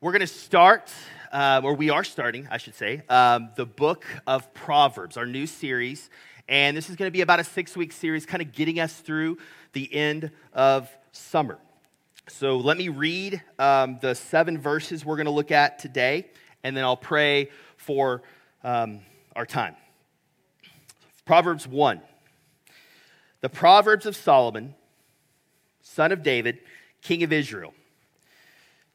We're going to start, um, or we are starting, I should say, um, the book of Proverbs, our new series. And this is going to be about a six week series, kind of getting us through the end of summer. So let me read um, the seven verses we're going to look at today, and then I'll pray for um, our time. Proverbs 1. The Proverbs of Solomon, son of David, king of Israel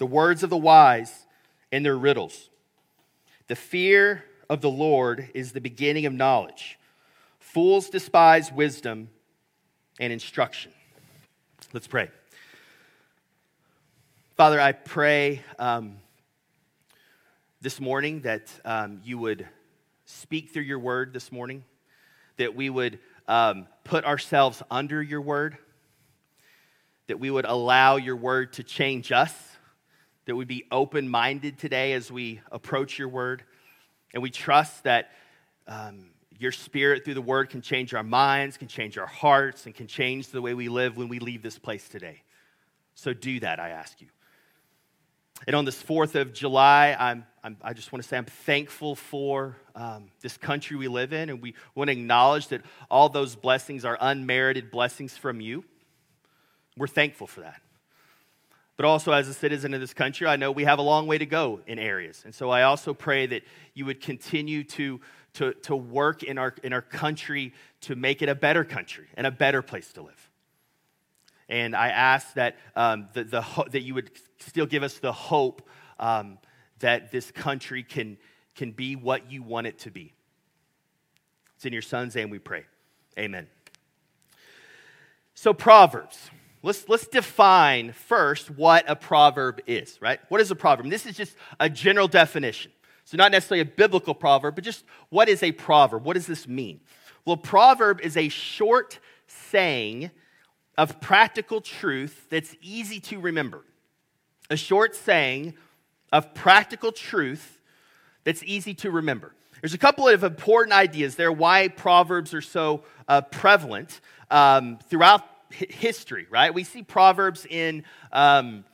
the words of the wise and their riddles. The fear of the Lord is the beginning of knowledge. Fools despise wisdom and instruction. Let's pray. Father, I pray um, this morning that um, you would speak through your word this morning, that we would um, put ourselves under your word, that we would allow your word to change us that we be open minded today as we approach your word. And we trust that um, your spirit through the word can change our minds, can change our hearts, and can change the way we live when we leave this place today. So do that, I ask you. And on this 4th of July, I'm, I'm i just want to say I'm thankful for um, this country we live in, and we want to acknowledge that all those blessings are unmerited blessings from you. We're thankful for that. But also, as a citizen of this country, I know we have a long way to go in areas. And so I also pray that you would continue to, to, to work in our, in our country to make it a better country and a better place to live. And I ask that, um, the, the, that you would still give us the hope um, that this country can, can be what you want it to be. It's in your son's name we pray. Amen. So, Proverbs. Let's, let's define first what a proverb is, right? What is a proverb? This is just a general definition. So, not necessarily a biblical proverb, but just what is a proverb? What does this mean? Well, proverb is a short saying of practical truth that's easy to remember. A short saying of practical truth that's easy to remember. There's a couple of important ideas there why proverbs are so uh, prevalent um, throughout history, right? We see Proverbs in, um,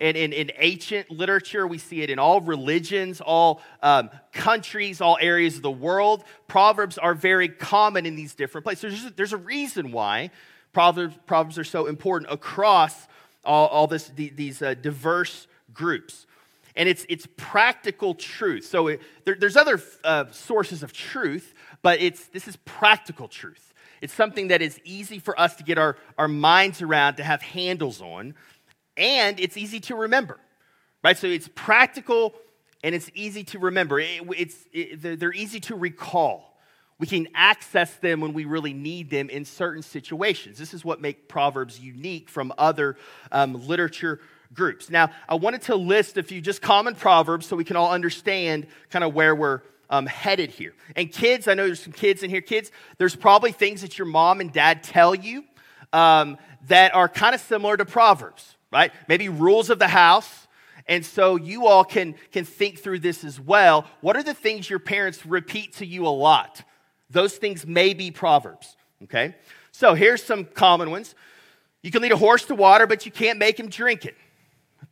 in, in, ancient literature. We see it in all religions, all um, countries, all areas of the world. Proverbs are very common in these different places. There's, there's a reason why Proverbs, Proverbs are so important across all, all this, these uh, diverse groups. And it's, it's practical truth. So it, there, there's other uh, sources of truth, but it's, this is practical truth. It's something that is easy for us to get our, our minds around, to have handles on, and it's easy to remember, right? So it's practical and it's easy to remember. It, it's, it, they're easy to recall. We can access them when we really need them in certain situations. This is what makes Proverbs unique from other um, literature groups. Now, I wanted to list a few just common proverbs so we can all understand kind of where we're um, headed here. And kids, I know there's some kids in here. Kids, there's probably things that your mom and dad tell you um, that are kind of similar to Proverbs, right? Maybe rules of the house. And so you all can, can think through this as well. What are the things your parents repeat to you a lot? Those things may be Proverbs, okay? So here's some common ones. You can lead a horse to water, but you can't make him drink it.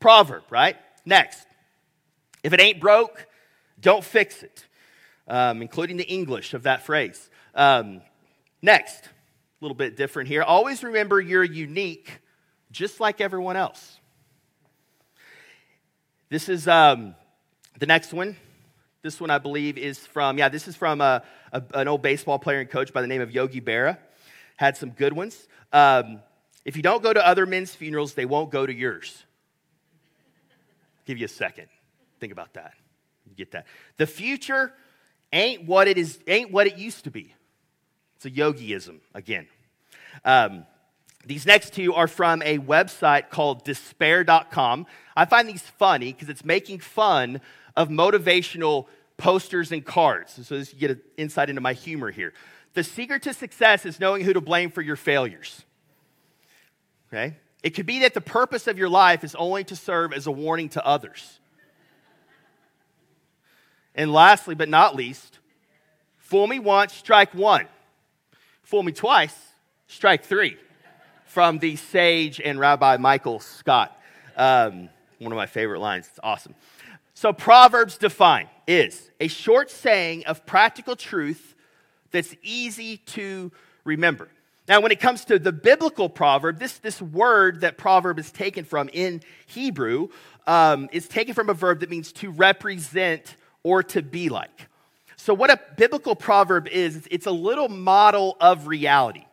Proverb, right? Next. If it ain't broke, don't fix it um, including the English of that phrase. Um, next, a little bit different here. Always remember you're unique, just like everyone else. This is um, the next one. This one, I believe, is from, yeah, this is from a, a, an old baseball player and coach by the name of Yogi Berra. Had some good ones. Um, if you don't go to other men's funerals, they won't go to yours. Give you a second. Think about that. You get that. The future ain't what it is ain't what it used to be it's a yogiism again um, These next two are from a website called despair.com. I find these funny because it's making fun of motivational posters and cards. So you get an insight into my humor here. The secret to success is knowing who to blame for your failures. Okay? It could be that the purpose of your life is only to serve as a warning to others. And lastly, but not least, fool me once, strike one. Fool me twice, strike three. From the sage and Rabbi Michael Scott. Um, one of my favorite lines. It's awesome. So, Proverbs define is a short saying of practical truth that's easy to remember. Now, when it comes to the biblical proverb, this, this word that proverb is taken from in Hebrew um, is taken from a verb that means to represent or to be like. So, what a biblical proverb is, it's a little model of reality.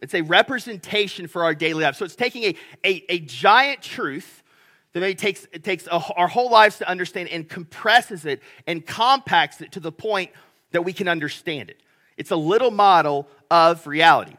It's a representation for our daily life. So, it's taking a, a, a giant truth that maybe takes, it takes a, our whole lives to understand and compresses it and compacts it to the point that we can understand it. It's a little model of reality.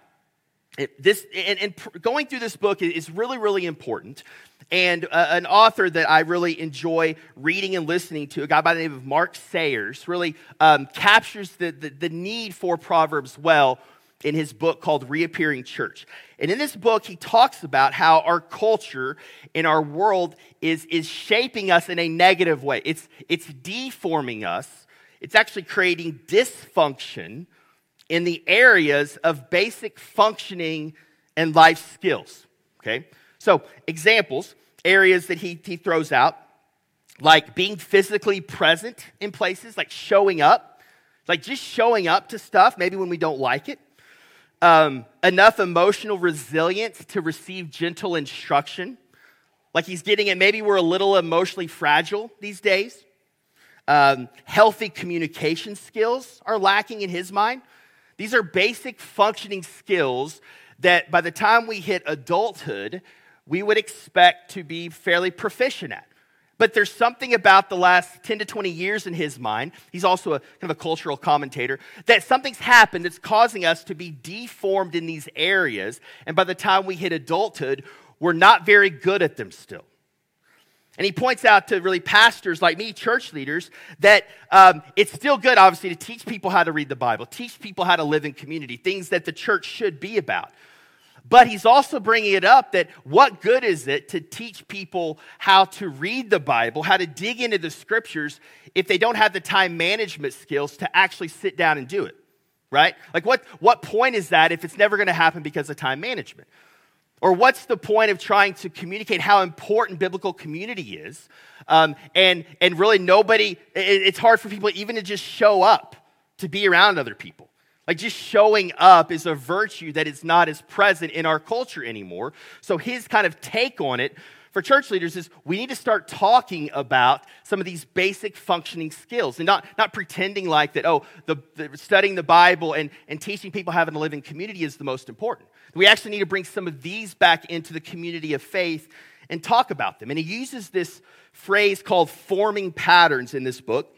It, this, and, and, going through this book is really, really important. And uh, an author that I really enjoy reading and listening to, a guy by the name of Mark Sayers, really um, captures the, the, the need for Proverbs well in his book called Reappearing Church. And in this book, he talks about how our culture in our world is, is shaping us in a negative way. It's, it's deforming us, it's actually creating dysfunction in the areas of basic functioning and life skills. Okay? So, examples, areas that he, he throws out, like being physically present in places, like showing up, like just showing up to stuff, maybe when we don't like it. Um, enough emotional resilience to receive gentle instruction. Like he's getting it, maybe we're a little emotionally fragile these days. Um, healthy communication skills are lacking in his mind. These are basic functioning skills that by the time we hit adulthood, we would expect to be fairly proficient at. But there's something about the last 10 to 20 years in his mind, he's also a kind of a cultural commentator, that something's happened that's causing us to be deformed in these areas. And by the time we hit adulthood, we're not very good at them still. And he points out to really pastors like me, church leaders, that um, it's still good, obviously, to teach people how to read the Bible, teach people how to live in community, things that the church should be about. But he's also bringing it up that what good is it to teach people how to read the Bible, how to dig into the scriptures, if they don't have the time management skills to actually sit down and do it, right? Like, what, what point is that if it's never going to happen because of time management? Or what's the point of trying to communicate how important biblical community is? Um, and, and really, nobody, it, it's hard for people even to just show up to be around other people. Like just showing up is a virtue that is not as present in our culture anymore. So his kind of take on it for church leaders is we need to start talking about some of these basic functioning skills and not, not pretending like that, oh, the, the, studying the Bible and, and teaching people how to live in community is the most important. We actually need to bring some of these back into the community of faith and talk about them. And he uses this phrase called forming patterns in this book.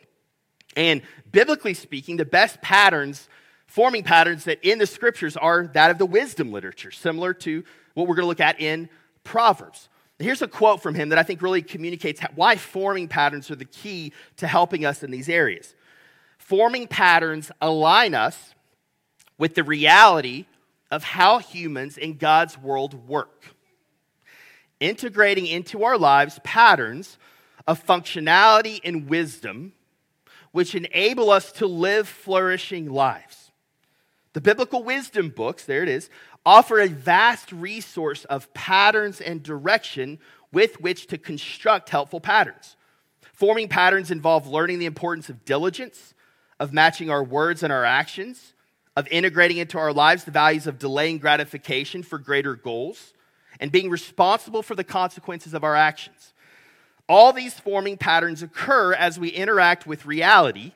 And biblically speaking, the best patterns, forming patterns that in the scriptures are that of the wisdom literature, similar to what we're going to look at in Proverbs. Here's a quote from him that I think really communicates why forming patterns are the key to helping us in these areas. Forming patterns align us with the reality of how humans in God's world work, integrating into our lives patterns of functionality and wisdom which enable us to live flourishing lives. The biblical wisdom books, there it is, offer a vast resource of patterns and direction with which to construct helpful patterns. Forming patterns involve learning the importance of diligence, of matching our words and our actions, of integrating into our lives the values of delaying gratification for greater goals, and being responsible for the consequences of our actions. All these forming patterns occur as we interact with reality,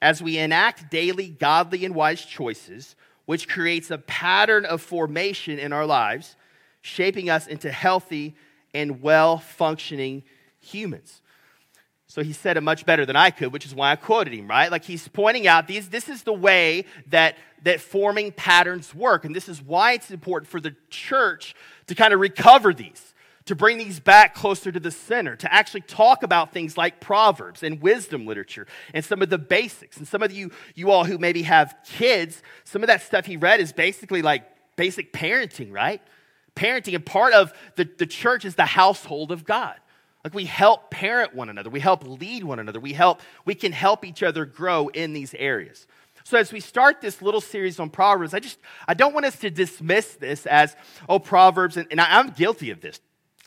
as we enact daily godly and wise choices, which creates a pattern of formation in our lives, shaping us into healthy and well functioning humans. So he said it much better than I could, which is why I quoted him, right? Like he's pointing out these, this is the way that, that forming patterns work. And this is why it's important for the church to kind of recover these, to bring these back closer to the center, to actually talk about things like Proverbs and wisdom literature and some of the basics. And some of you, you all who maybe have kids, some of that stuff he read is basically like basic parenting, right? Parenting. And part of the, the church is the household of God. Like we help parent one another, we help lead one another, we help we can help each other grow in these areas. So as we start this little series on Proverbs, I just I don't want us to dismiss this as oh Proverbs, and, and I, I'm guilty of this.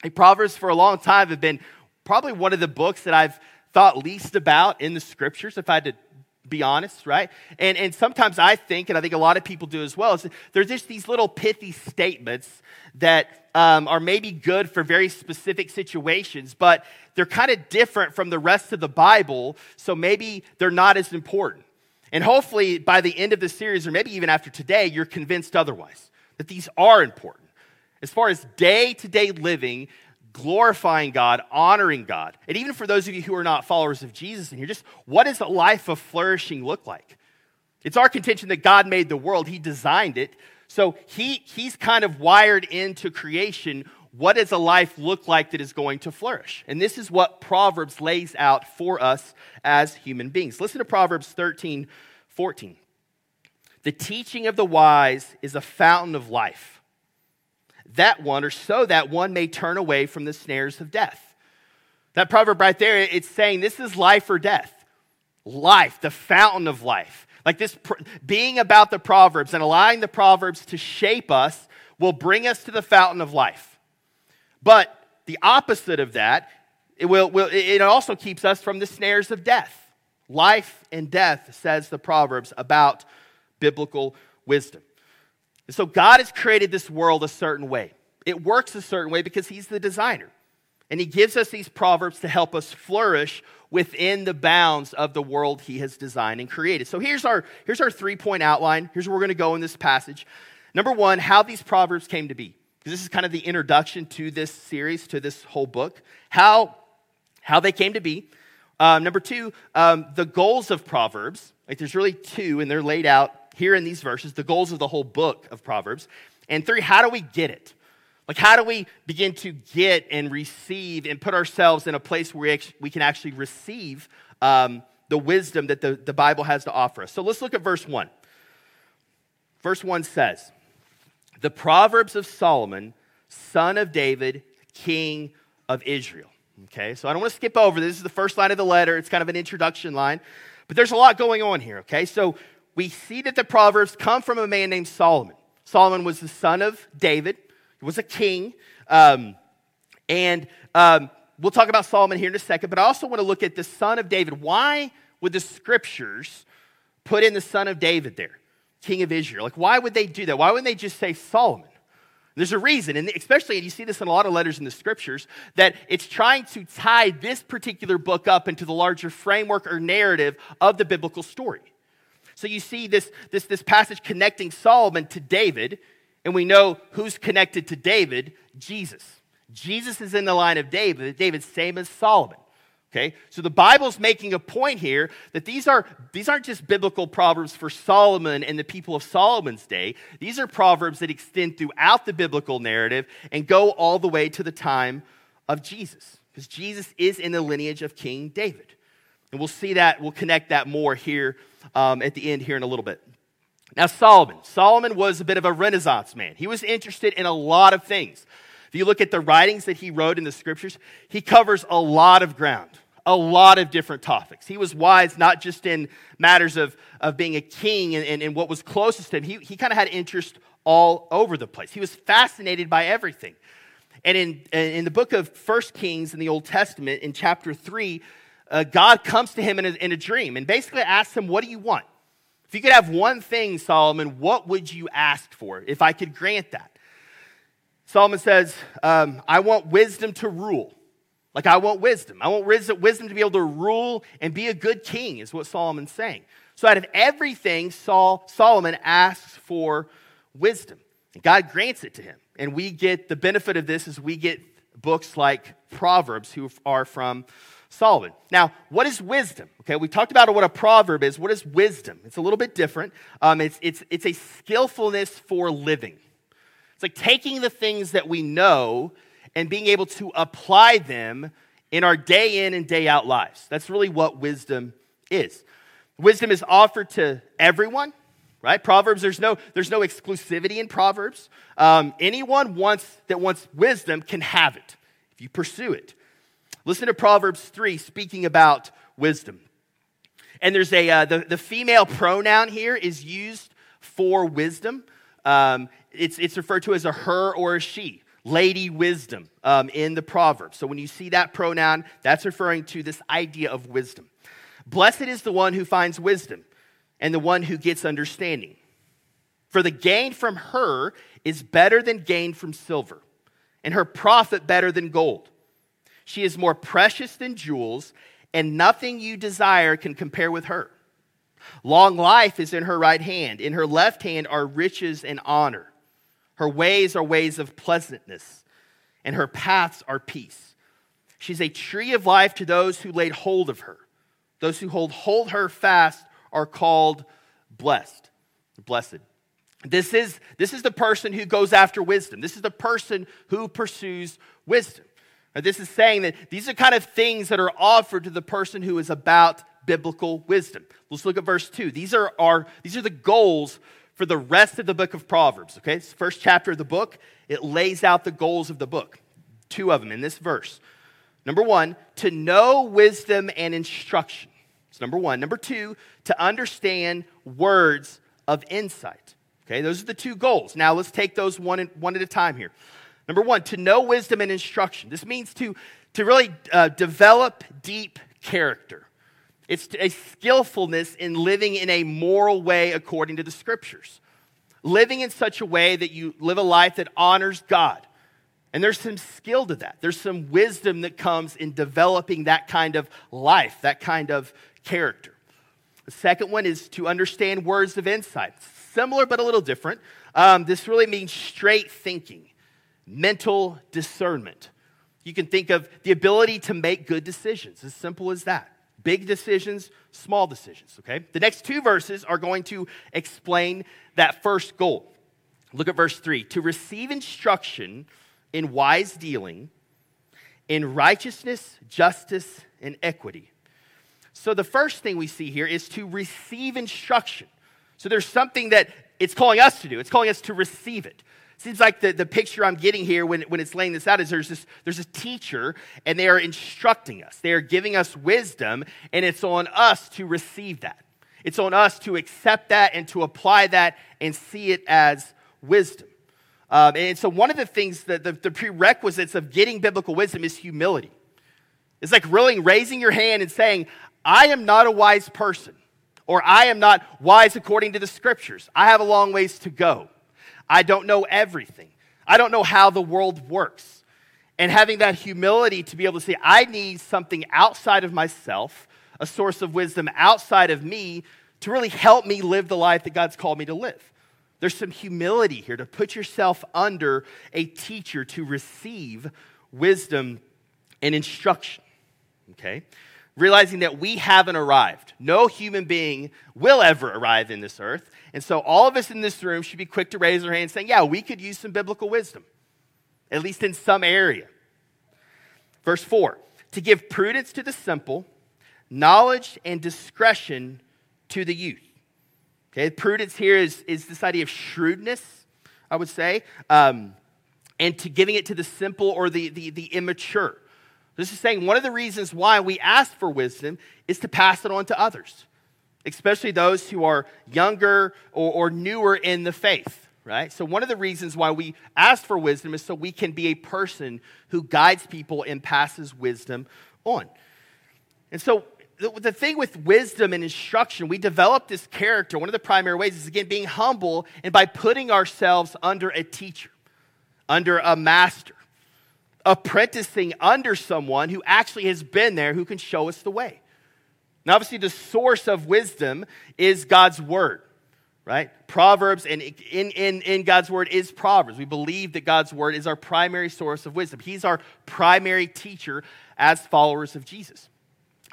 Proverbs for a long time have been probably one of the books that I've thought least about in the scriptures, if I had to be honest, right? And, and sometimes I think, and I think a lot of people do as well, is there's just these little pithy statements that um, are maybe good for very specific situations, but they're kind of different from the rest of the Bible, so maybe they're not as important. And hopefully, by the end of the series, or maybe even after today, you're convinced otherwise, that these are important. As far as day to day living, glorifying God, honoring God. And even for those of you who are not followers of Jesus in here, just what does a life of flourishing look like? It's our contention that God made the world, He designed it. So he, He's kind of wired into creation what does a life look like that is going to flourish? And this is what Proverbs lays out for us as human beings. Listen to Proverbs 13, 14. The teaching of the wise is a fountain of life that one, or so that one may turn away from the snares of death. That proverb right there, it's saying this is life or death. Life, the fountain of life. Like this, being about the Proverbs and allowing the Proverbs to shape us will bring us to the fountain of life. But the opposite of that, it, will, will, it also keeps us from the snares of death. Life and death, says the Proverbs, about biblical wisdom. And so God has created this world a certain way. It works a certain way because He's the designer. And He gives us these proverbs to help us flourish within the bounds of the world He has designed and created. So here's our, here's our three point outline. Here's where we're going to go in this passage. Number one, how these proverbs came to be. This is kind of the introduction to this series, to this whole book. How, how they came to be. Um, number two, um, the goals of Proverbs. Like there's really two, and they're laid out here in these verses, the goals of the whole book of Proverbs. And three, how do we get it? Like, how do we begin to get and receive and put ourselves in a place where we can actually receive um, the wisdom that the, the Bible has to offer us? So let's look at verse 1. Verse 1 says, The Proverbs of Solomon, son of David, king of Israel. Okay, so I don't want to skip over this. This is the first line of the letter. It's kind of an introduction line, but there's a lot going on here. Okay, so we see that the Proverbs come from a man named Solomon. Solomon was the son of David, he was a king. Um, and um, we'll talk about Solomon here in a second, but I also want to look at the son of David. Why would the scriptures put in the son of David there, king of Israel? Like, why would they do that? Why wouldn't they just say Solomon? There's a reason, and especially, and you see this in a lot of letters in the scriptures, that it's trying to tie this particular book up into the larger framework or narrative of the biblical story. So you see this, this, this passage connecting Solomon to David, and we know who's connected to David Jesus. Jesus is in the line of David. David, same as Solomon. Okay? So the Bible's making a point here that these, are, these aren't just biblical proverbs for Solomon and the people of Solomon's day. These are proverbs that extend throughout the biblical narrative and go all the way to the time of Jesus. Because Jesus is in the lineage of King David. And we'll see that, we'll connect that more here um, at the end here in a little bit. Now, Solomon. Solomon was a bit of a Renaissance man. He was interested in a lot of things. If you look at the writings that he wrote in the scriptures, he covers a lot of ground, a lot of different topics. He was wise not just in matters of, of being a king and, and, and what was closest to him, he, he kind of had interest all over the place. He was fascinated by everything. And in, in the book of First Kings in the Old Testament, in chapter 3, uh, God comes to him in a, in a dream and basically asks him, What do you want? If you could have one thing, Solomon, what would you ask for if I could grant that? Solomon says, um, I want wisdom to rule. Like, I want wisdom. I want wisdom to be able to rule and be a good king, is what Solomon's saying. So, out of everything, Solomon asks for wisdom. And God grants it to him. And we get the benefit of this as we get books like Proverbs, who are from Solomon. Now, what is wisdom? Okay, we talked about what a proverb is. What is wisdom? It's a little bit different. Um, it's, it's, it's a skillfulness for living. It's like taking the things that we know and being able to apply them in our day in and day out lives. That's really what wisdom is. Wisdom is offered to everyone, right? Proverbs, there's no, there's no exclusivity in Proverbs. Um, anyone wants, that wants wisdom can have it if you pursue it. Listen to Proverbs 3 speaking about wisdom. And there's a, uh, the, the female pronoun here is used for wisdom. Um, it's, it's referred to as a her or a she, lady wisdom um, in the Proverbs. So when you see that pronoun, that's referring to this idea of wisdom. Blessed is the one who finds wisdom and the one who gets understanding. For the gain from her is better than gain from silver, and her profit better than gold. She is more precious than jewels, and nothing you desire can compare with her. Long life is in her right hand, in her left hand are riches and honor. Her ways are ways of pleasantness, and her paths are peace. She's a tree of life to those who laid hold of her. Those who hold, hold her fast are called blessed. Blessed. This is, this is the person who goes after wisdom. This is the person who pursues wisdom. Now, this is saying that these are kind of things that are offered to the person who is about biblical wisdom. Let's look at verse 2. These are, our, these are the goals for the rest of the book of Proverbs. Okay, it's the first chapter of the book. It lays out the goals of the book. Two of them in this verse. Number one, to know wisdom and instruction. It's number one. Number two, to understand words of insight. Okay, those are the two goals. Now let's take those one, one at a time here. Number one, to know wisdom and instruction. This means to, to really uh, develop deep character. It's a skillfulness in living in a moral way according to the scriptures. Living in such a way that you live a life that honors God. And there's some skill to that. There's some wisdom that comes in developing that kind of life, that kind of character. The second one is to understand words of insight. Similar but a little different. Um, this really means straight thinking, mental discernment. You can think of the ability to make good decisions, as simple as that. Big decisions, small decisions, okay? The next two verses are going to explain that first goal. Look at verse 3 to receive instruction in wise dealing, in righteousness, justice, and equity. So the first thing we see here is to receive instruction. So there's something that it's calling us to do, it's calling us to receive it. Seems like the, the picture I'm getting here when, when it's laying this out is there's this there's a teacher and they are instructing us. They are giving us wisdom, and it's on us to receive that. It's on us to accept that and to apply that and see it as wisdom. Um, and so, one of the things that the, the prerequisites of getting biblical wisdom is humility. It's like really raising your hand and saying, I am not a wise person, or I am not wise according to the scriptures. I have a long ways to go. I don't know everything. I don't know how the world works. And having that humility to be able to say, I need something outside of myself, a source of wisdom outside of me to really help me live the life that God's called me to live. There's some humility here to put yourself under a teacher to receive wisdom and instruction. Okay? Realizing that we haven't arrived. No human being will ever arrive in this earth. And so all of us in this room should be quick to raise our hand saying, Yeah, we could use some biblical wisdom, at least in some area. Verse 4 to give prudence to the simple, knowledge and discretion to the youth. Okay, prudence here is, is this idea of shrewdness, I would say, um, and to giving it to the simple or the, the, the immature. This is saying one of the reasons why we ask for wisdom is to pass it on to others, especially those who are younger or, or newer in the faith, right? So, one of the reasons why we ask for wisdom is so we can be a person who guides people and passes wisdom on. And so, the, the thing with wisdom and instruction, we develop this character. One of the primary ways is, again, being humble and by putting ourselves under a teacher, under a master, apprenticing under someone who actually has been there who can show us the way. Now, obviously, the source of wisdom is God's word, right? Proverbs, and in, in, in God's word is Proverbs. We believe that God's word is our primary source of wisdom. He's our primary teacher as followers of Jesus.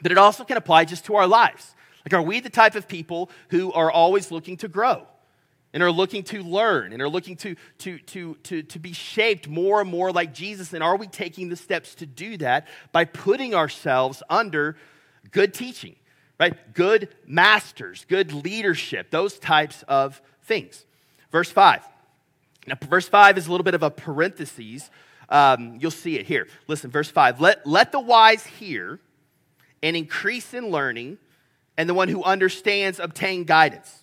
but it also can apply just to our lives. Like, are we the type of people who are always looking to grow? and are looking to learn and are looking to, to, to, to, to be shaped more and more like Jesus? And are we taking the steps to do that by putting ourselves under good teaching, right? Good masters, good leadership, those types of things. Verse 5. Now, verse 5 is a little bit of a parenthesis. Um, you'll see it here. Listen, verse 5. Let, let the wise hear and increase in learning, and the one who understands obtain guidance.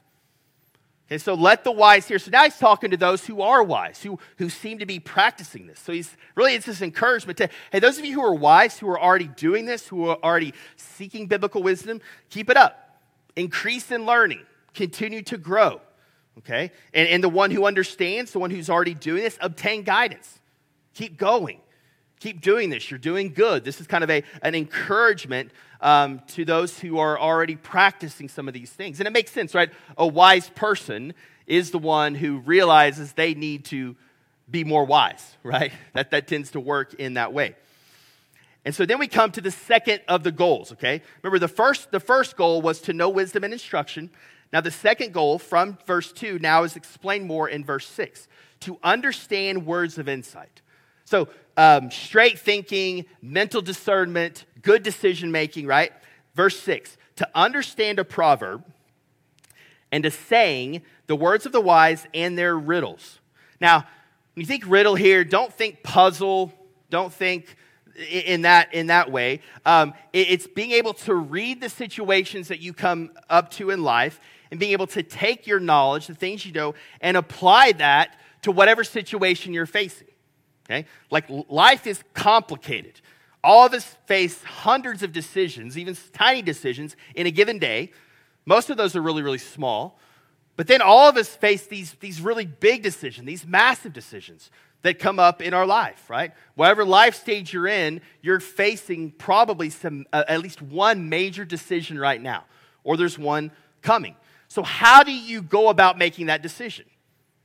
Okay, so let the wise hear. So now he's talking to those who are wise, who, who seem to be practicing this. So he's really, it's this encouragement to, hey, those of you who are wise, who are already doing this, who are already seeking biblical wisdom, keep it up. Increase in learning, continue to grow. Okay? And, and the one who understands, the one who's already doing this, obtain guidance. Keep going. Keep doing this. You're doing good. This is kind of a, an encouragement um, to those who are already practicing some of these things. And it makes sense, right? A wise person is the one who realizes they need to be more wise, right? That, that tends to work in that way. And so then we come to the second of the goals, okay? Remember, the first, the first goal was to know wisdom and instruction. Now, the second goal from verse 2 now is explained more in verse 6 to understand words of insight. So, um, straight thinking, mental discernment, good decision making, right? Verse 6 to understand a proverb and a saying, the words of the wise and their riddles. Now, when you think riddle here, don't think puzzle, don't think in that, in that way. Um, it's being able to read the situations that you come up to in life and being able to take your knowledge, the things you know, and apply that to whatever situation you're facing. Okay? Like life is complicated. All of us face hundreds of decisions, even tiny decisions, in a given day. Most of those are really, really small. But then all of us face these, these really big decisions, these massive decisions that come up in our life, right? Whatever life stage you're in, you're facing probably some, uh, at least one major decision right now, or there's one coming. So, how do you go about making that decision?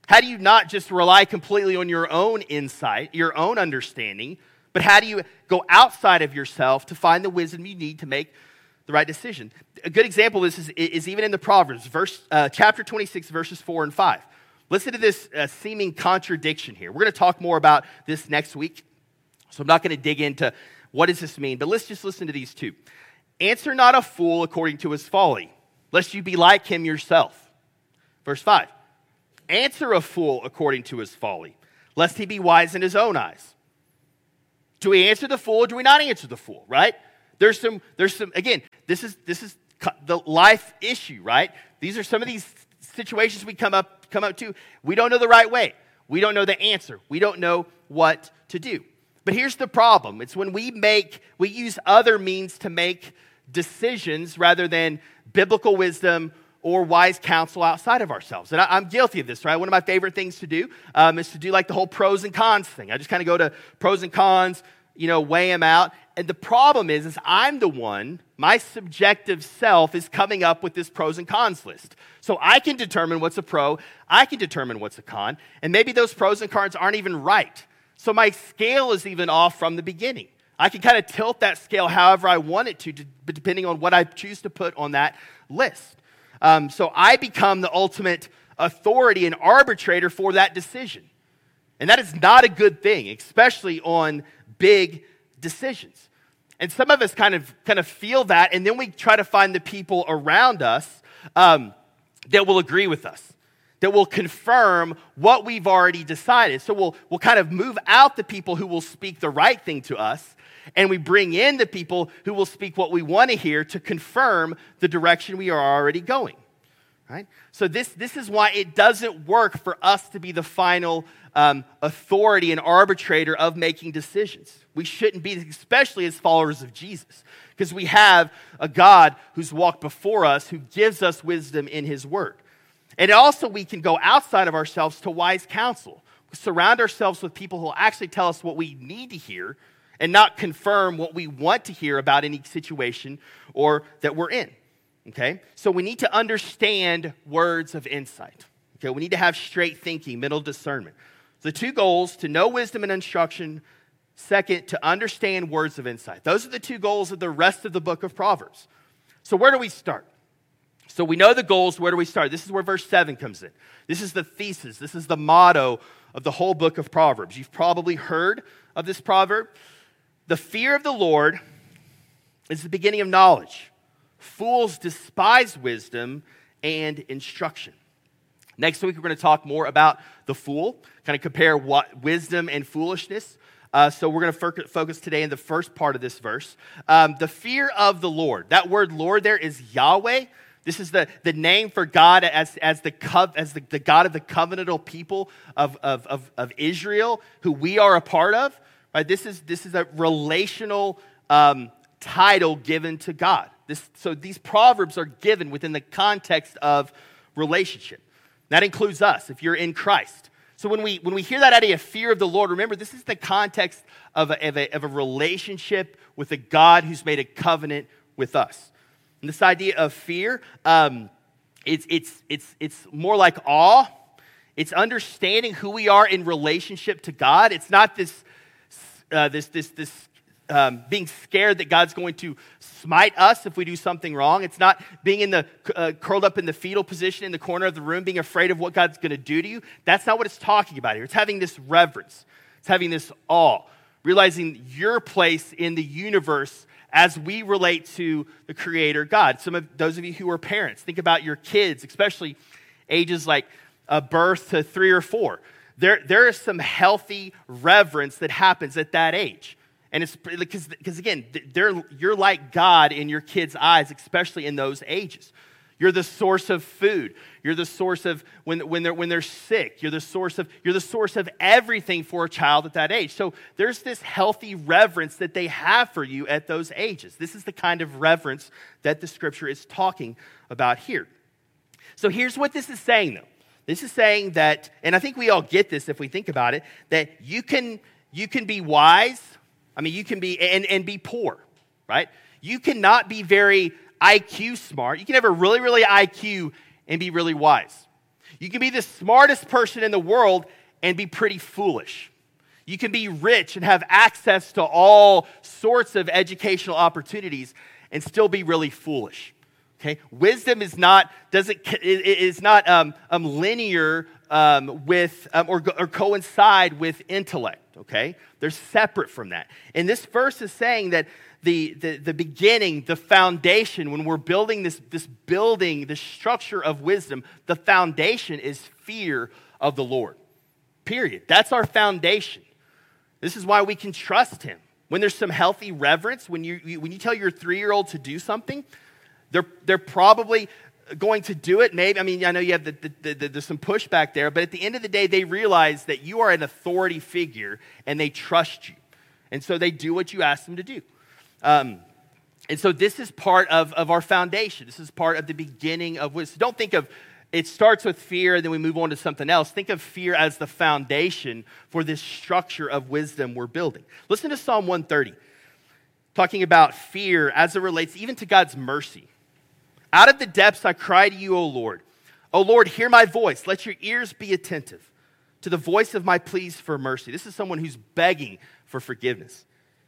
How do you not just rely completely on your own insight, your own understanding, but how do you go outside of yourself to find the wisdom you need to make the right decision? A good example of this is, is even in the Proverbs, verse, uh, chapter 26, verses 4 and 5. Listen to this uh, seeming contradiction here. We're going to talk more about this next week, so I'm not going to dig into what does this mean, but let's just listen to these two. Answer not a fool according to his folly, lest you be like him yourself. Verse 5. Answer a fool according to his folly, lest he be wise in his own eyes. Do we answer the fool or do we not answer the fool, right? There's some, there's some, again, this is, this is the life issue, right? These are some of these situations we come up, come up to. We don't know the right way. We don't know the answer. We don't know what to do. But here's the problem. It's when we make, we use other means to make decisions rather than biblical wisdom or wise counsel outside of ourselves. And I, am guilty of this, right? One of my favorite things to do um, is to do like the whole pros and cons thing. I just kind of go to pros and cons, you know, weigh them out. And the problem is, is I'm the one, my subjective self is coming up with this pros and cons list. So I can determine what's a pro, I can determine what's a con, and maybe those pros and cons aren't even right. So my scale is even off from the beginning. I can kind of tilt that scale however I want it to, depending on what I choose to put on that list. Um, so I become the ultimate authority and arbitrator for that decision. And that is not a good thing, especially on big decisions. And some of us kind of, kind of feel that, and then we try to find the people around us um, that will agree with us, that will confirm what we've already decided. So we'll, we'll kind of move out the people who will speak the right thing to us, and we bring in the people who will speak what we want to hear to confirm the direction we are already going. Right? So, this, this is why it doesn't work for us to be the final um, authority and arbitrator of making decisions. We shouldn't be, especially as followers of Jesus, because we have a God who's walked before us, who gives us wisdom in his word. And also, we can go outside of ourselves to wise counsel. surround ourselves with people who will actually tell us what we need to hear and not confirm what we want to hear about any situation or that we're in. Okay? So we need to understand words of insight. Okay? We need to have straight thinking, mental discernment. So the two goals to know wisdom and instruction, Second, to understand words of insight. Those are the two goals of the rest of the book of Proverbs. So, where do we start? So, we know the goals. Where do we start? This is where verse 7 comes in. This is the thesis, this is the motto of the whole book of Proverbs. You've probably heard of this proverb. The fear of the Lord is the beginning of knowledge. Fools despise wisdom and instruction. Next week, we're going to talk more about the fool, kind of compare what wisdom and foolishness. Uh, so we're going to focus today in the first part of this verse. Um, the fear of the Lord. That word Lord there is Yahweh. This is the, the name for God as, as, the, as the, the God of the covenantal people of, of, of, of Israel, who we are a part of. Right? This, is, this is a relational um, title given to God. This, so these proverbs are given within the context of relationship. That includes us if you're in Christ. So when we, when we hear that idea of fear of the Lord, remember this is the context of a, of a, of a relationship with a God who's made a covenant with us. And this idea of fear, um, it's, it's, it's, it's more like awe. It's understanding who we are in relationship to God. It's not this, uh, this, this, this um, being scared that God's going to smite us if we do something wrong. It's not being in the uh, curled up in the fetal position in the corner of the room, being afraid of what God's going to do to you. That's not what it's talking about here. It's having this reverence. It's having this awe, realizing your place in the universe as we relate to the Creator God. Some of those of you who are parents, think about your kids, especially ages like uh, birth to three or four. There, there is some healthy reverence that happens at that age and it's because, because again, you're like God in your kids' eyes, especially in those ages. You're the source of food. You're the source of when, when, they're, when they're sick. You're the source of you're the source of everything for a child at that age. So there's this healthy reverence that they have for you at those ages. This is the kind of reverence that the scripture is talking about here. So here's what this is saying though. This is saying that, and I think we all get this if we think about it, that you can you can be wise I mean, you can be, and, and be poor, right? You cannot be very IQ smart. You can have a really, really IQ and be really wise. You can be the smartest person in the world and be pretty foolish. You can be rich and have access to all sorts of educational opportunities and still be really foolish. Okay, wisdom is not doesn't is not um, um, linear um, with um, or, or coincide with intellect okay? They're separate from that. And this verse is saying that the, the, the beginning, the foundation, when we're building this, this building, the structure of wisdom, the foundation is fear of the Lord. Period. That's our foundation. This is why we can trust Him. When there's some healthy reverence, when you, you when you tell your three year old to do something, they're, they're probably going to do it. Maybe, I mean, I know you have the, the, the, there's some pushback there, but at the end of the day, they realize that you are an authority figure and they trust you. And so they do what you ask them to do. Um, and so this is part of, of our foundation. This is part of the beginning of wisdom. Don't think of it starts with fear and then we move on to something else. Think of fear as the foundation for this structure of wisdom we're building. Listen to Psalm 130, talking about fear as it relates even to God's mercy. Out of the depths I cry to you, O Lord. O Lord, hear my voice. Let your ears be attentive to the voice of my pleas for mercy. This is someone who's begging for forgiveness.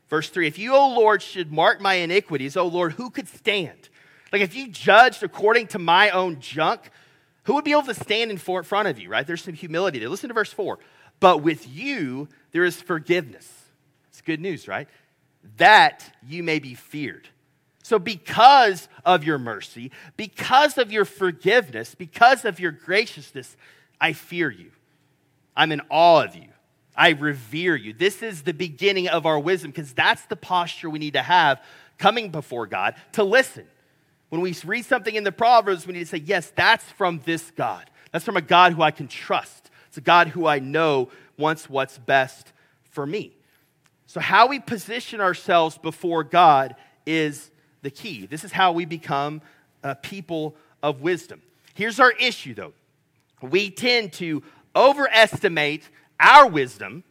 Verse 3 If you, O Lord, should mark my iniquities, O Lord, who could stand? Like if you judged according to my own junk, who would be able to stand in front of you, right? There's some humility there. Listen to verse 4. But with you, there is forgiveness. It's good news, right? That you may be feared. So, because of your mercy, because of your forgiveness, because of your graciousness, I fear you. I'm in awe of you. I revere you. This is the beginning of our wisdom because that's the posture we need to have coming before God to listen. When we read something in the Proverbs, we need to say, Yes, that's from this God. That's from a God who I can trust. It's a God who I know wants what's best for me. So, how we position ourselves before God is the key. This is how we become a people of wisdom. Here's our issue, though we tend to overestimate our wisdom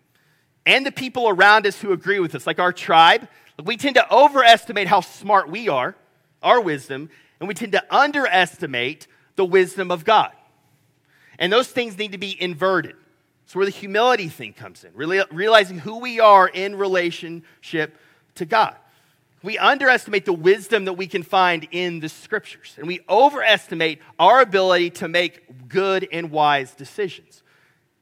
and the people around us who agree with us, like our tribe. We tend to overestimate how smart we are, our wisdom, and we tend to underestimate the wisdom of God. And those things need to be inverted. It's where the humility thing comes in, really realizing who we are in relationship to God. We underestimate the wisdom that we can find in the scriptures, and we overestimate our ability to make good and wise decisions.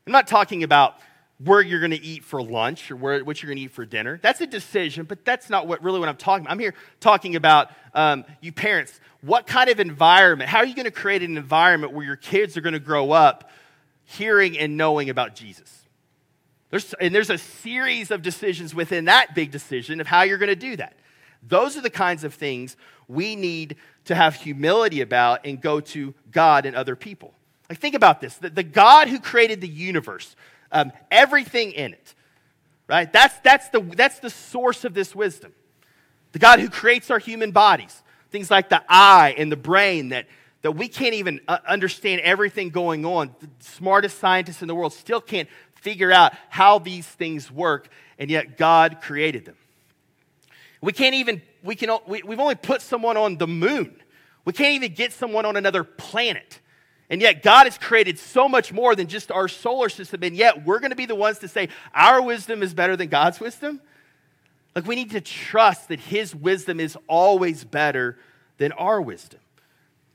I'm not talking about where you're going to eat for lunch or where, what you're going to eat for dinner. That's a decision, but that's not what really what I'm talking about. I'm here talking about um, you parents. What kind of environment? How are you going to create an environment where your kids are going to grow up hearing and knowing about Jesus? There's, and there's a series of decisions within that big decision of how you're going to do that. Those are the kinds of things we need to have humility about and go to God and other people. Like, think about this the, the God who created the universe, um, everything in it, right? That's, that's, the, that's the source of this wisdom. The God who creates our human bodies, things like the eye and the brain that, that we can't even uh, understand everything going on. The smartest scientists in the world still can't figure out how these things work, and yet God created them. We can't even, we can, we, we've only put someone on the moon. We can't even get someone on another planet. And yet, God has created so much more than just our solar system. And yet, we're going to be the ones to say our wisdom is better than God's wisdom. Like, we need to trust that His wisdom is always better than our wisdom.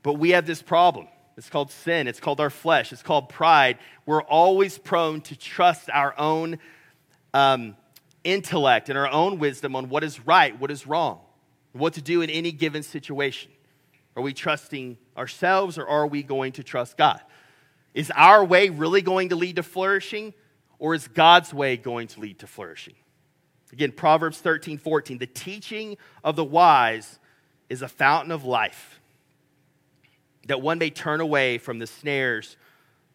But we have this problem. It's called sin, it's called our flesh, it's called pride. We're always prone to trust our own um, intellect and our own wisdom on what is right, what is wrong, what to do in any given situation. Are we trusting ourselves or are we going to trust God? Is our way really going to lead to flourishing or is God's way going to lead to flourishing? Again, Proverbs 13, 14. The teaching of the wise is a fountain of life, that one may turn away from the snares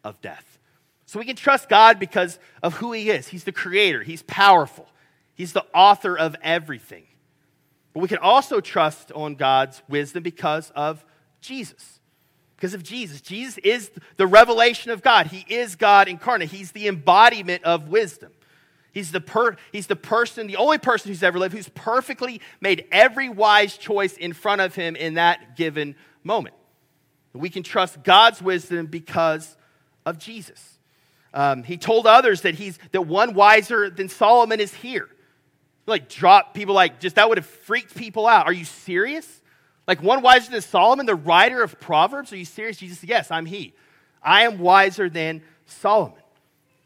of death. So we can trust God because of who He is. He's the creator, He's powerful, He's the author of everything. But we can also trust on God's wisdom because of Jesus. Because of Jesus. Jesus is the revelation of God. He is God incarnate. He's the embodiment of wisdom. He's the, per, he's the person, the only person who's ever lived, who's perfectly made every wise choice in front of him in that given moment. We can trust God's wisdom because of Jesus. Um, he told others that, he's, that one wiser than Solomon is here like drop people like just that would have freaked people out. Are you serious? Like one wiser than Solomon, the writer of Proverbs? Are you serious? Jesus Yes, I'm he. I am wiser than Solomon.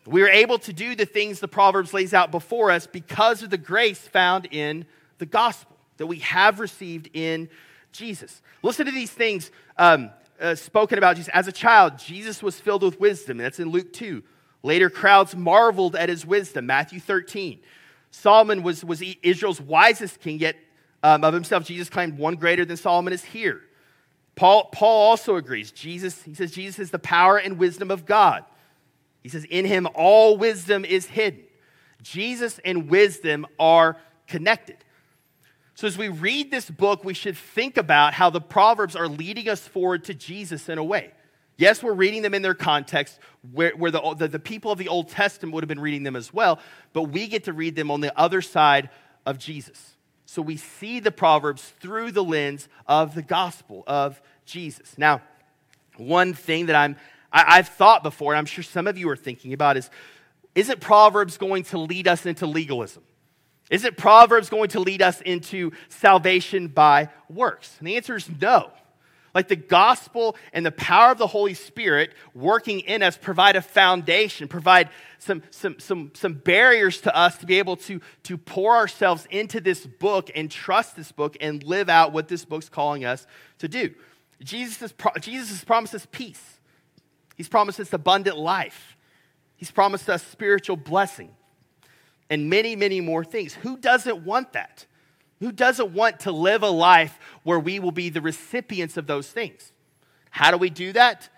We are able to do the things the Proverbs lays out before us because of the grace found in the gospel that we have received in Jesus. Listen to these things um, uh, spoken about Jesus. As a child, Jesus was filled with wisdom. That's in Luke 2. Later, crowds marveled at his wisdom. Matthew 13. Solomon was, was Israel's wisest king, yet um, of himself, Jesus claimed one greater than Solomon is here. Paul, Paul also agrees. Jesus, he says, Jesus is the power and wisdom of God. He says, in him all wisdom is hidden. Jesus and wisdom are connected. So, as we read this book, we should think about how the Proverbs are leading us forward to Jesus in a way. Yes, we're reading them in their context, where, where the, the, the, people of the Old Testament would have been reading them as well, but we get to read them on the other side of Jesus. So we see the Proverbs through the lens of the gospel of Jesus. Now, one thing that I'm, I, have thought before, and I'm sure some of you are thinking about, is isn't Proverbs going to lead us into legalism? Isn't Proverbs going to lead us into salvation by works? And the answer is no. Like the gospel and the power of the Holy Spirit working in us provide a foundation, provide some, some, some, some barriers to us to be able to, to pour ourselves into this book and trust this book and live out what this book's calling us to do. Jesus, is, Jesus has promised us peace, He's promised us abundant life, He's promised us spiritual blessing, and many, many more things. Who doesn't want that? Who doesn't want to live a life where we will be the recipients of those things? How do we do that?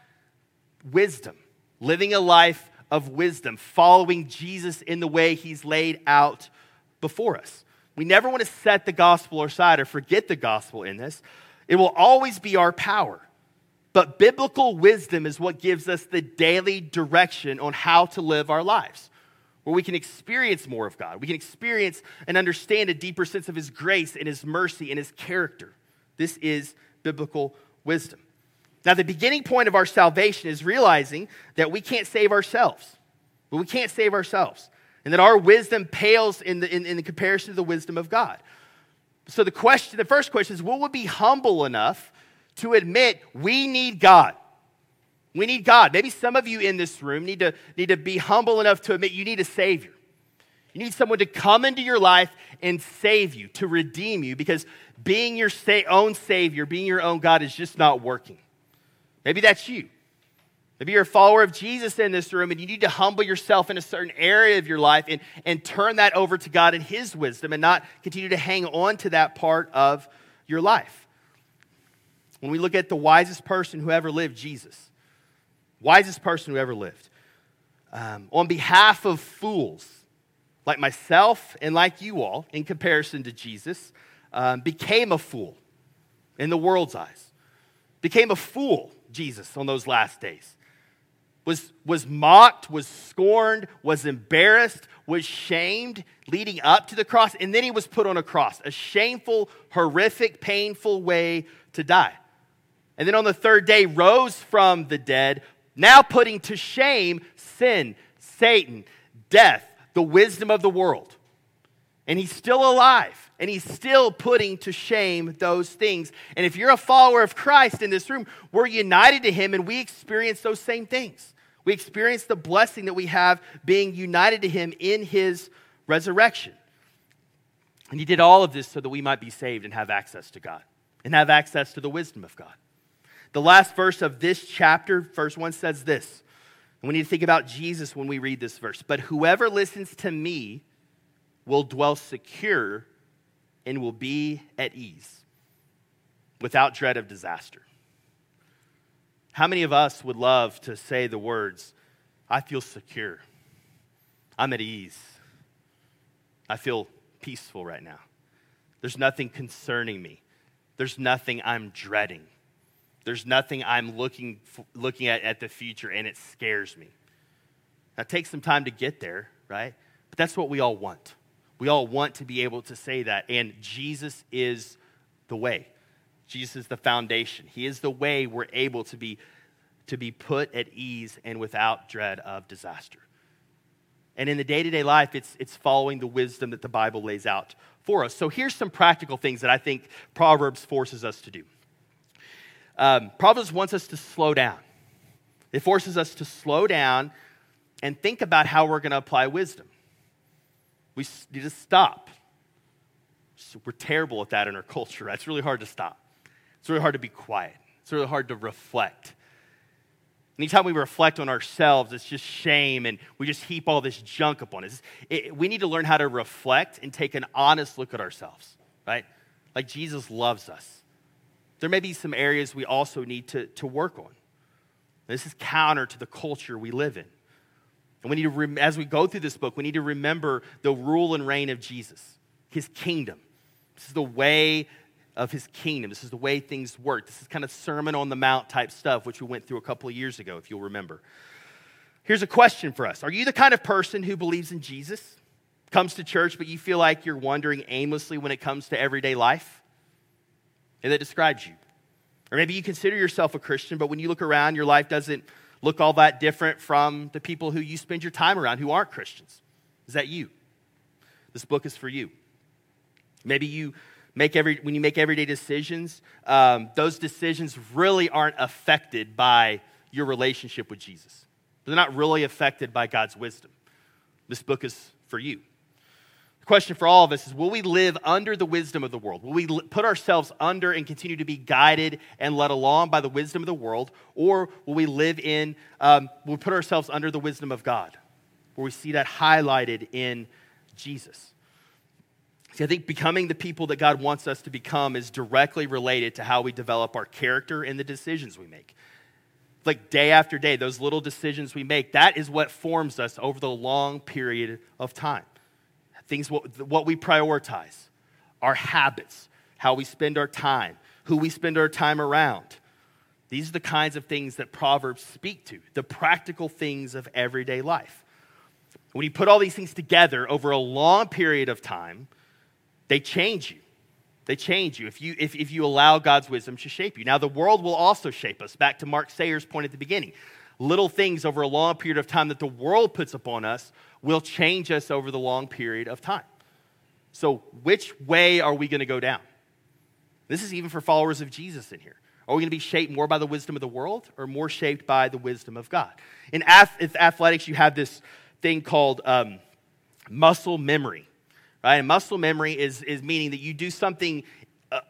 Wisdom. Living a life of wisdom, following Jesus in the way he's laid out before us. We never want to set the gospel aside or forget the gospel in this. It will always be our power. But biblical wisdom is what gives us the daily direction on how to live our lives where we can experience more of God. We can experience and understand a deeper sense of His grace and His mercy and His character. This is biblical wisdom. Now, the beginning point of our salvation is realizing that we can't save ourselves. but we can't save ourselves. And that our wisdom pales in the, in, in the comparison to the wisdom of God. So the question, the first question is, will we be humble enough to admit we need God? We need God. Maybe some of you in this room need to, need to be humble enough to admit you need a Savior. You need someone to come into your life and save you, to redeem you, because being your own Savior, being your own God is just not working. Maybe that's you. Maybe you're a follower of Jesus in this room and you need to humble yourself in a certain area of your life and, and turn that over to God and His wisdom and not continue to hang on to that part of your life. When we look at the wisest person who ever lived, Jesus, wisest person who ever lived, um, on behalf of fools like myself and like you all, in comparison to Jesus, um, became a fool in the world's eyes, became a fool, Jesus, on those last days. Was, was mocked, was scorned, was embarrassed, was shamed leading up to the cross, and then he was put on a cross, a shameful, horrific, painful way to die. And then on the third day, rose from the dead, now putting to shame sin, Satan, death, the wisdom of the world. And he's still alive, and he's still putting to shame those things. And if you're a follower of Christ in this room, we're united to him, and we experience those same things. We experience the blessing that we have being united to Him in His resurrection. And He did all of this so that we might be saved and have access to God and have access to the wisdom of God. The last verse of this chapter, verse 1, says this. And we need to think about Jesus when we read this verse. But whoever listens to me will dwell secure and will be at ease without dread of disaster. How many of us would love to say the words, I feel secure, I'm at ease, I feel peaceful right now? There's nothing concerning me, there's nothing I'm dreading. There's nothing I'm looking, looking at at the future and it scares me. Now, it takes some time to get there, right? But that's what we all want. We all want to be able to say that. And Jesus is the way. Jesus is the foundation. He is the way we're able to be, to be put at ease and without dread of disaster. And in the day to day life, it's, it's following the wisdom that the Bible lays out for us. So here's some practical things that I think Proverbs forces us to do. Um, Proverbs wants us to slow down, it forces us to slow down and think about how we're going to apply wisdom. We need to stop. We're terrible at that in our culture. Right? It's really hard to stop. It's really hard to be quiet. It's really hard to reflect. Anytime we reflect on ourselves, it's just shame and we just heap all this junk upon us. It, we need to learn how to reflect and take an honest look at ourselves, right? Like Jesus loves us. There may be some areas we also need to, to work on. This is counter to the culture we live in. And we need to, rem- as we go through this book, we need to remember the rule and reign of Jesus, his kingdom. This is the way of his kingdom. This is the way things work. This is kind of Sermon on the Mount type stuff, which we went through a couple of years ago, if you'll remember. Here's a question for us Are you the kind of person who believes in Jesus, comes to church, but you feel like you're wandering aimlessly when it comes to everyday life? And that describes you. Or maybe you consider yourself a Christian, but when you look around, your life doesn't look all that different from the people who you spend your time around who aren't Christians. Is that you? This book is for you. Maybe you make every, when you make everyday decisions, um, those decisions really aren't affected by your relationship with Jesus. They're not really affected by God's wisdom. This book is for you. The question for all of us is will we live under the wisdom of the world? Will we put ourselves under and continue to be guided and led along by the wisdom of the world? Or will we live in, um, will we put ourselves under the wisdom of God, where we see that highlighted in Jesus? See, I think becoming the people that God wants us to become is directly related to how we develop our character and the decisions we make. Like day after day, those little decisions we make, that is what forms us over the long period of time. Things, what, what we prioritize, our habits, how we spend our time, who we spend our time around. These are the kinds of things that Proverbs speak to, the practical things of everyday life. When you put all these things together over a long period of time, they change you. They change you if you, if, if you allow God's wisdom to shape you. Now, the world will also shape us. Back to Mark Sayers' point at the beginning. little things over a long period of time that the world puts upon us will change us over the long period of time. So, which way are we going to go down? This is even for followers of Jesus in here. Are we going to be shaped more by the wisdom of the world or more shaped by the wisdom of God? In athletics, you have this thing called um, muscle memory, right? And muscle memory is, is meaning that you do something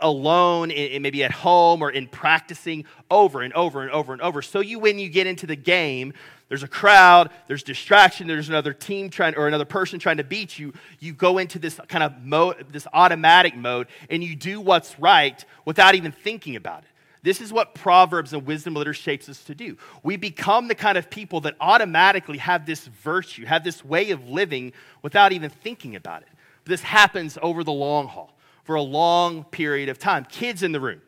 alone, in, maybe at home or in practicing over and over and over and over. So you, when you get into the game, there's a crowd, there's distraction, there's another team trying or another person trying to beat you. You go into this kind of mode, this automatic mode, and you do what's right without even thinking about it. This is what Proverbs and wisdom literature shapes us to do. We become the kind of people that automatically have this virtue, have this way of living without even thinking about it. This happens over the long haul for a long period of time. Kids in the room.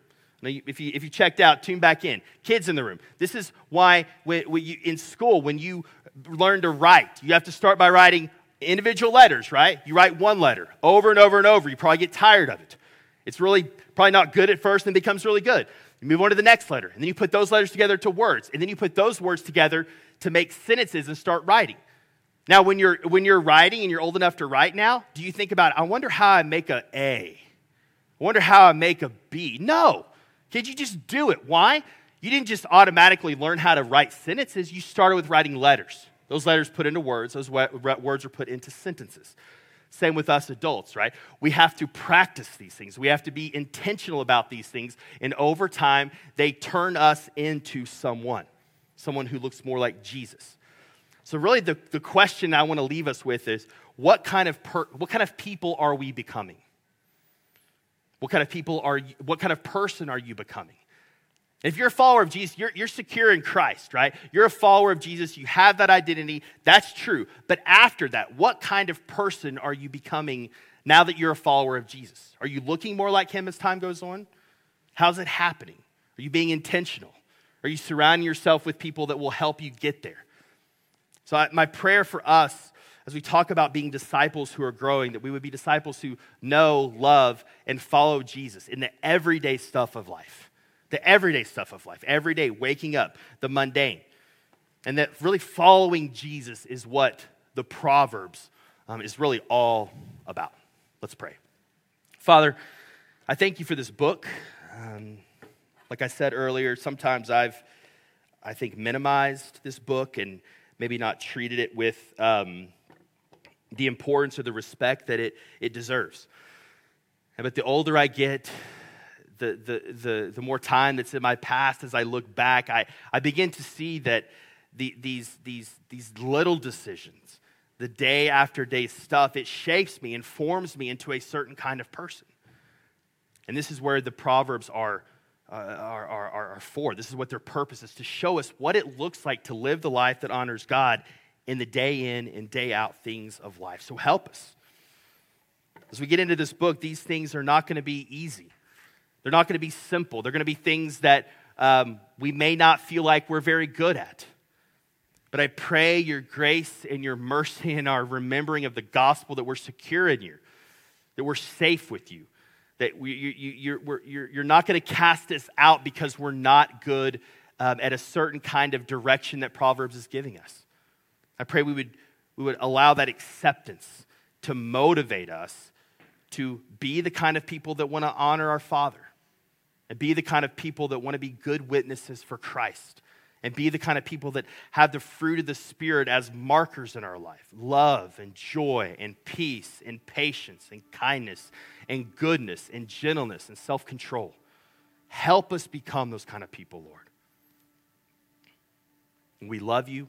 Now, if you, if you checked out, tune back in. Kids in the room. This is why when, when you, in school, when you learn to write, you have to start by writing individual letters, right? You write one letter over and over and over. You probably get tired of it. It's really probably not good at first and becomes really good. You move on to the next letter, and then you put those letters together to words, and then you put those words together to make sentences and start writing. Now, when you're, when you're writing and you're old enough to write now, do you think about, I wonder how I make a A? I wonder how I make a B. No. Kid, you just do it. Why? You didn't just automatically learn how to write sentences, you started with writing letters. Those letters put into words, those words are put into sentences. Same with us adults, right? We have to practice these things. We have to be intentional about these things. And over time, they turn us into someone, someone who looks more like Jesus. So, really, the, the question I want to leave us with is what kind of, per, what kind of people are we becoming? What kind of people are you, what kind of person are you becoming? If you're a follower of Jesus, you're, you're secure in Christ, right? You're a follower of Jesus, you have that identity, that's true. But after that, what kind of person are you becoming now that you're a follower of Jesus? Are you looking more like him as time goes on? How's it happening? Are you being intentional? Are you surrounding yourself with people that will help you get there? So, I, my prayer for us as we talk about being disciples who are growing, that we would be disciples who know, love, and follow Jesus in the everyday stuff of life. The everyday stuff of life, every day, waking up, the mundane. And that really following Jesus is what the Proverbs um, is really all about. Let's pray. Father, I thank you for this book. Um, like I said earlier, sometimes I've, I think, minimized this book and maybe not treated it with. Um, the importance or the respect that it, it deserves. But the older I get, the, the, the, the more time that's in my past as I look back, I, I begin to see that the, these, these, these little decisions, the day after day stuff, it shapes me and forms me into a certain kind of person. And this is where the Proverbs are, uh, are, are, are for. This is what their purpose is to show us what it looks like to live the life that honors God in the day in and day out things of life. So help us. As we get into this book, these things are not going to be easy. They're not going to be simple. They're going to be things that um, we may not feel like we're very good at. But I pray your grace and your mercy and our remembering of the gospel that we're secure in you, that we're safe with you, that we, you, you, you're, you're, you're not going to cast us out because we're not good um, at a certain kind of direction that Proverbs is giving us. I pray we would, we would allow that acceptance to motivate us to be the kind of people that want to honor our Father and be the kind of people that want to be good witnesses for Christ and be the kind of people that have the fruit of the Spirit as markers in our life love and joy and peace and patience and kindness and goodness and gentleness and self control. Help us become those kind of people, Lord. We love you.